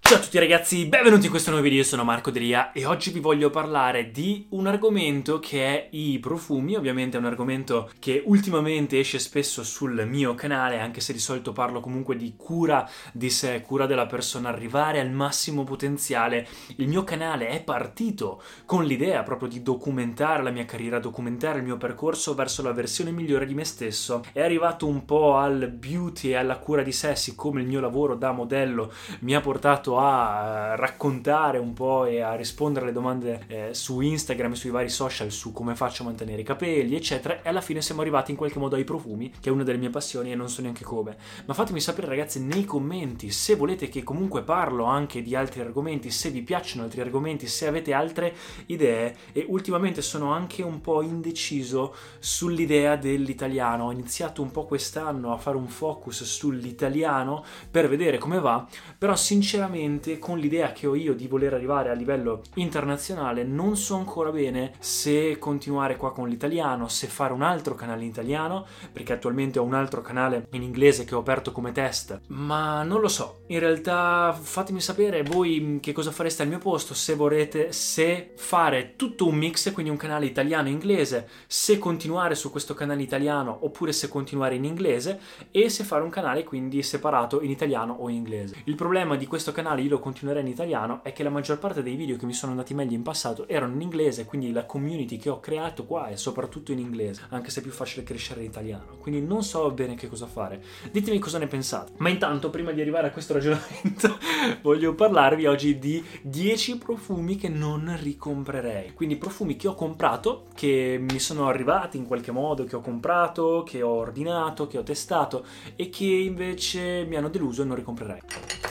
Ciao a tutti ragazzi, benvenuti in questo nuovo video, io sono Marco Delia e oggi vi voglio parlare di un argomento che è i profumi, ovviamente è un argomento che ultimamente esce spesso sul mio canale, anche se di solito parlo comunque di cura di sé, cura della persona, arrivare al massimo potenziale. Il mio canale è partito con l'idea proprio di documentare la mia carriera, documentare il mio percorso verso la versione migliore di me stesso. È arrivato un po' al beauty e alla cura di sé, siccome il mio lavoro da modello mi ha portato a raccontare un po' e a rispondere alle domande eh, su Instagram e sui vari social su come faccio a mantenere i capelli, eccetera. E alla fine siamo arrivati in qualche modo ai profumi, che è una delle mie passioni e non so neanche come. Ma fatemi sapere, ragazzi, nei commenti se volete che comunque parlo anche di altri argomenti, se vi piacciono altri argomenti, se avete altre idee. E ultimamente sono anche un po' indeciso sull'idea dell'italiano. Ho iniziato un po' quest'anno a fare un focus sull'italiano per vedere come va, però sinceramente con l'idea che ho io di voler arrivare a livello internazionale non so ancora bene se continuare qua con l'italiano, se fare un altro canale in italiano, perché attualmente ho un altro canale in inglese che ho aperto come test, ma non lo so. In realtà fatemi sapere voi che cosa fareste al mio posto, se vorrete, se fare tutto un mix, quindi un canale italiano-inglese, se continuare su questo canale italiano oppure se continuare in inglese e se fare un canale quindi separato in italiano o in inglese. Il problema di questo canale io lo continuerei in italiano è che la maggior parte dei video che mi sono andati meglio in passato erano in inglese, quindi la community che ho creato qua è soprattutto in inglese, anche se è più facile crescere in italiano. Quindi non so bene che cosa fare. Ditemi cosa ne pensate. Ma intanto, prima di arrivare a questo ragionamento, voglio parlarvi oggi di 10 profumi che non ricomprerei. Quindi profumi che ho comprato, che mi sono arrivati in qualche modo, che ho comprato, che ho ordinato, che ho testato e che invece mi hanno deluso e non ricomprerei.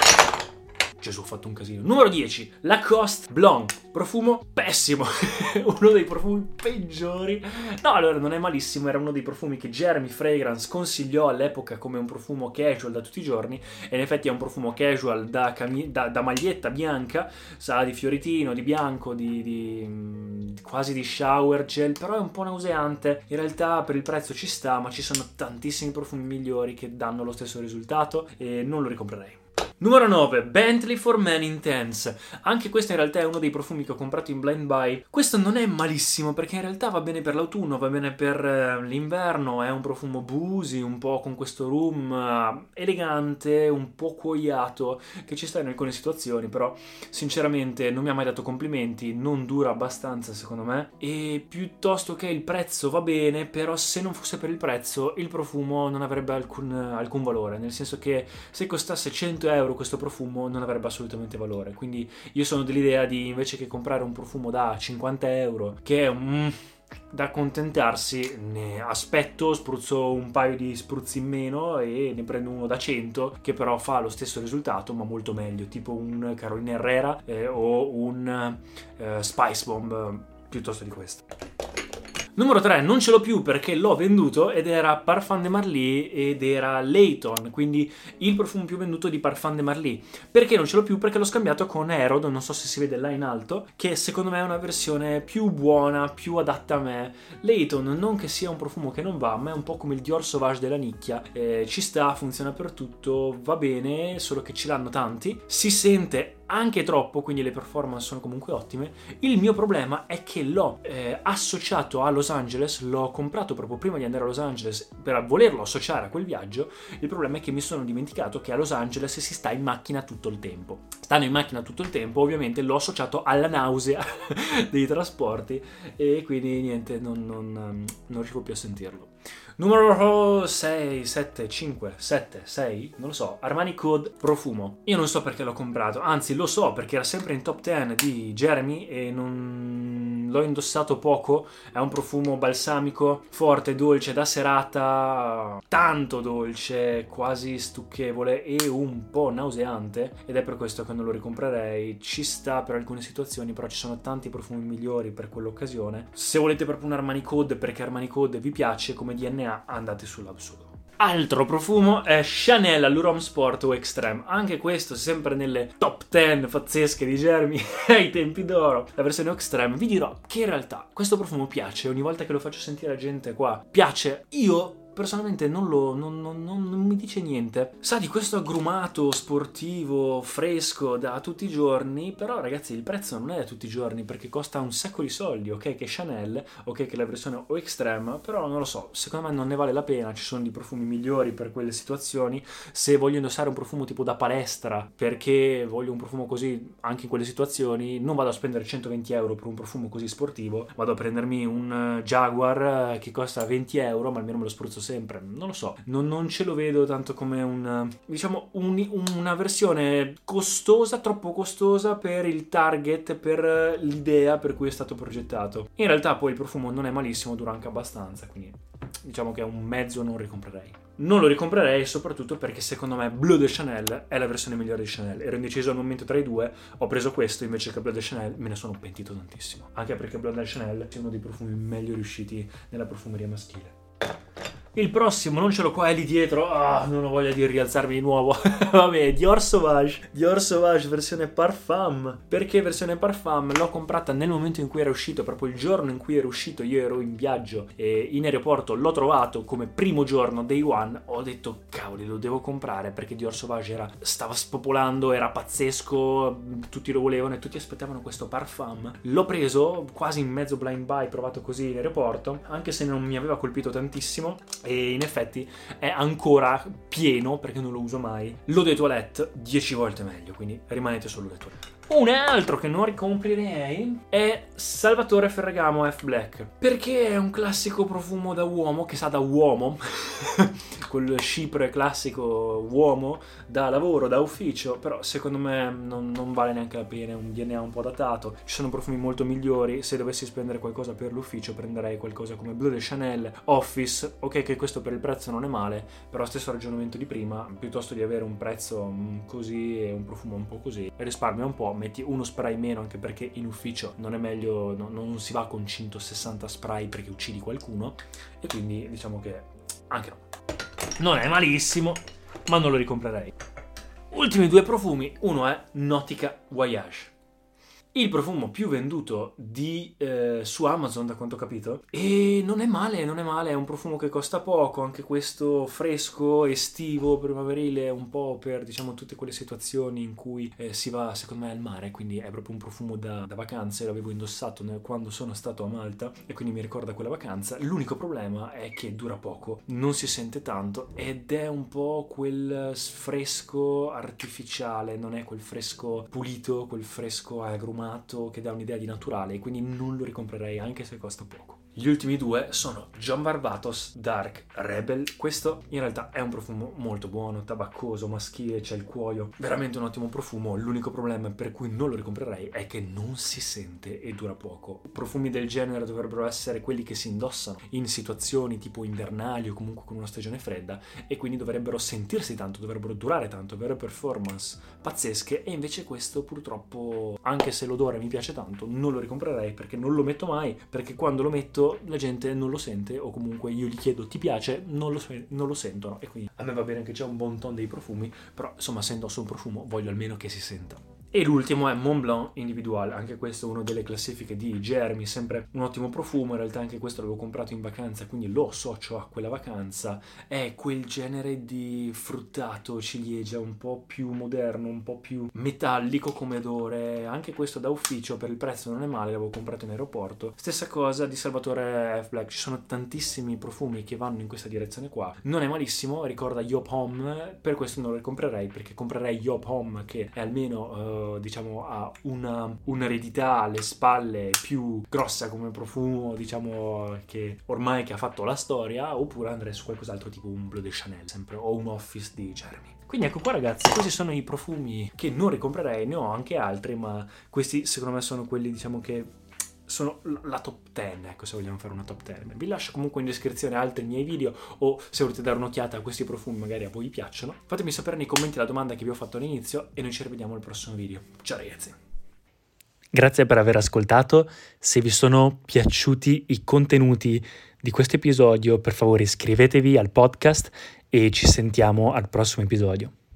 Gesù, ho fatto un casino. Numero 10, Lacoste Blanc. Profumo pessimo. uno dei profumi peggiori. No, allora, non è malissimo. Era uno dei profumi che Jeremy Fragrance consigliò all'epoca come un profumo casual da tutti i giorni. E in effetti è un profumo casual da, cami- da, da maglietta bianca. Sa di fioritino, di bianco, di, di, quasi di shower gel. Però è un po' nauseante. In realtà per il prezzo ci sta, ma ci sono tantissimi profumi migliori che danno lo stesso risultato. E non lo ricomprerei. Numero 9, Bentley for Men Intense. Anche questo in realtà è uno dei profumi che ho comprato in blind buy. Questo non è malissimo perché in realtà va bene per l'autunno, va bene per eh, l'inverno, è un profumo boozy, un po' con questo room eh, elegante, un po' cuoiato, che ci sta in alcune situazioni, però sinceramente non mi ha mai dato complimenti, non dura abbastanza secondo me, e piuttosto che il prezzo va bene, però se non fosse per il prezzo il profumo non avrebbe alcun, alcun valore, nel senso che se costasse 100 euro euro questo profumo non avrebbe assolutamente valore. Quindi io sono dell'idea di invece che comprare un profumo da 50 euro, che è un da accontentarsi, ne aspetto, spruzzo un paio di spruzzi in meno e ne prendo uno da 100 che però fa lo stesso risultato ma molto meglio, tipo un Carolina Herrera eh, o un eh, Spice Bomb piuttosto di questo. Numero 3, non ce l'ho più perché l'ho venduto ed era Parfum de Marly ed era Layton, quindi il profumo più venduto di Parfum de Marly. Perché non ce l'ho più? Perché l'ho scambiato con Erod, non so se si vede là in alto, che secondo me è una versione più buona, più adatta a me. Layton non che sia un profumo che non va, ma è un po' come il Dior Sauvage della nicchia. Eh, ci sta, funziona per tutto, va bene, solo che ce l'hanno tanti. Si sente anche troppo, quindi le performance sono comunque ottime. Il mio problema è che l'ho eh, associato a Los Angeles, l'ho comprato proprio prima di andare a Los Angeles per volerlo associare a quel viaggio. Il problema è che mi sono dimenticato che a Los Angeles si sta in macchina tutto il tempo. Stando in macchina tutto il tempo, ovviamente l'ho associato alla nausea dei trasporti e quindi niente, non, non, non riesco più a sentirlo. Numero 6, 7, 5, 7, 6, non lo so, Armani Code Profumo. Io non so perché l'ho comprato, anzi lo so perché era sempre in top 10 di Jeremy e non l'ho indossato poco. È un profumo balsamico, forte, dolce, da serata, tanto dolce, quasi stucchevole e un po' nauseante ed è per questo che non lo ricomprerei. Ci sta per alcune situazioni, però ci sono tanti profumi migliori per quell'occasione. Se volete proprio un Armani Code perché Armani Code vi piace come DNA andate sull'Absurdo. Altro profumo è Chanel all'Urom Sport o Extreme. Anche questo sempre nelle top 10 pazzesche di Jeremy ai tempi d'oro. La versione Extreme. Vi dirò che in realtà questo profumo piace. Ogni volta che lo faccio sentire a gente qua, piace. Io personalmente non, lo, non, non, non, mi dice niente. Sa di questo agrumato sportivo, fresco da tutti i giorni, però ragazzi il prezzo non è da tutti i giorni perché costa un sacco di soldi, ok? Che Chanel, ok? Che la versione O Extreme, però non lo so, secondo me non ne vale la pena, ci sono dei profumi migliori per quelle situazioni. Se voglio indossare un profumo tipo da palestra perché voglio un profumo così anche in quelle situazioni, non vado a spendere 120 euro per un profumo così sportivo, vado a prendermi un Jaguar eh, che costa 20 euro, ma almeno me lo spruzzo sempre. Non lo so, non, non ce lo vedo tanto come un, diciamo, un, una versione costosa, troppo costosa per il target, per l'idea per cui è stato progettato. In realtà poi il profumo non è malissimo, dura anche abbastanza, quindi diciamo che è un mezzo non ricomprerei. Non lo ricomprerei soprattutto perché secondo me Blue de Chanel è la versione migliore di Chanel. Ero indeciso al momento tra i due, ho preso questo invece che Blue de Chanel, me ne sono pentito tantissimo. Anche perché Blue de Chanel è uno dei profumi meglio riusciti nella profumeria maschile. Il prossimo non ce l'ho qua, è lì dietro. Ah, non ho voglia di rialzarmi di nuovo. Vabbè, Dior Sauvage. Dior Sauvage versione Parfum. Perché versione Parfum? L'ho comprata nel momento in cui era uscito, proprio il giorno in cui era uscito. Io ero in viaggio e in aeroporto l'ho trovato come primo giorno, day one. Ho detto, cavoli, lo devo comprare perché Dior Sauvage era, stava spopolando, era pazzesco. Tutti lo volevano e tutti aspettavano questo Parfum. L'ho preso quasi in mezzo blind buy, provato così in aeroporto, anche se non mi aveva colpito tantissimo e in effetti è ancora pieno perché non lo uso mai. L'eau de toilette 10 volte meglio, quindi rimanete solo de toilette. Un altro che non ricomprerei è Salvatore Ferragamo F Black. Perché è un classico profumo da uomo che sa da uomo, quel scipre classico uomo da lavoro, da ufficio, però secondo me non, non, vale neanche la pena, un DNA un po' datato. Ci sono profumi molto migliori. Se dovessi spendere qualcosa per l'ufficio, prenderei qualcosa come Blue de Chanel, Office. Ok, che questo per il prezzo non è male, però stesso ragionamento di prima, piuttosto di avere un prezzo mm, così e un profumo un po' così, risparmia un po' metti uno spray meno anche perché in ufficio non è meglio, no, non si va con 160 spray perché uccidi qualcuno e quindi diciamo che anche no. Non è malissimo, ma non lo ricomprerei. Ultimi due profumi, uno è Nautica Voyage il profumo più venduto di, eh, su Amazon, da quanto ho capito. E non è male, non è male, è un profumo che costa poco, anche questo fresco, estivo, primaverile, un po' per, diciamo, tutte quelle situazioni in cui eh, si va, secondo me, al mare, quindi è proprio un profumo da, da vacanze, l'avevo indossato quando sono stato a Malta e quindi mi ricorda quella vacanza. L'unico problema è che dura poco, non si sente tanto ed è un po' quel fresco artificiale, non è quel fresco pulito, quel fresco agrumato formato che dà un'idea di naturale, quindi non lo ricomprerei anche se costa poco. Gli ultimi due sono John Barbatos Dark Rebel. Questo in realtà è un profumo molto buono, tabaccoso, maschile, c'è il cuoio. Veramente un ottimo profumo. L'unico problema per cui non lo ricomprerei è che non si sente e dura poco. Profumi del genere dovrebbero essere quelli che si indossano in situazioni tipo invernali o comunque con una stagione fredda e quindi dovrebbero sentirsi tanto, dovrebbero durare tanto, avere performance pazzesche e invece questo purtroppo, anche se l'odore mi piace tanto, non lo ricomprerei perché non lo metto mai, perché quando lo metto la gente non lo sente o comunque io gli chiedo ti piace, non lo, non lo sentono e quindi a me va bene che c'è un buon ton dei profumi, però insomma se indosso un profumo voglio almeno che si senta. E l'ultimo è Mont Blanc individuale, anche questo è uno delle classifiche di Jeremy, sempre un ottimo profumo, in realtà anche questo l'avevo comprato in vacanza, quindi lo associo a quella vacanza, è quel genere di fruttato, ciliegia, un po' più moderno, un po' più metallico come odore, anche questo da ufficio, per il prezzo non è male, l'avevo comprato in aeroporto. Stessa cosa di Salvatore F. Black, ci sono tantissimi profumi che vanno in questa direzione qua, non è malissimo, ricorda Yop Home, per questo non lo comprerei, perché comprerei Yop Home che è almeno... Uh, diciamo, ha una, un'eredità alle spalle più grossa come profumo, diciamo, che ormai che ha fatto la storia, oppure andrei su qualcos'altro tipo un Bleu de Chanel, sempre, o un Office di Jeremy. Quindi ecco qua ragazzi, questi sono i profumi che non ricomprerei, ne ho anche altri, ma questi secondo me sono quelli diciamo che sono la top 10, ecco se vogliamo fare una top 10. Vi lascio comunque in descrizione altri miei video o se volete dare un'occhiata a questi profumi magari a voi piacciono. Fatemi sapere nei commenti la domanda che vi ho fatto all'inizio e noi ci rivediamo al prossimo video. Ciao ragazzi! Grazie per aver ascoltato, se vi sono piaciuti i contenuti di questo episodio per favore iscrivetevi al podcast e ci sentiamo al prossimo episodio.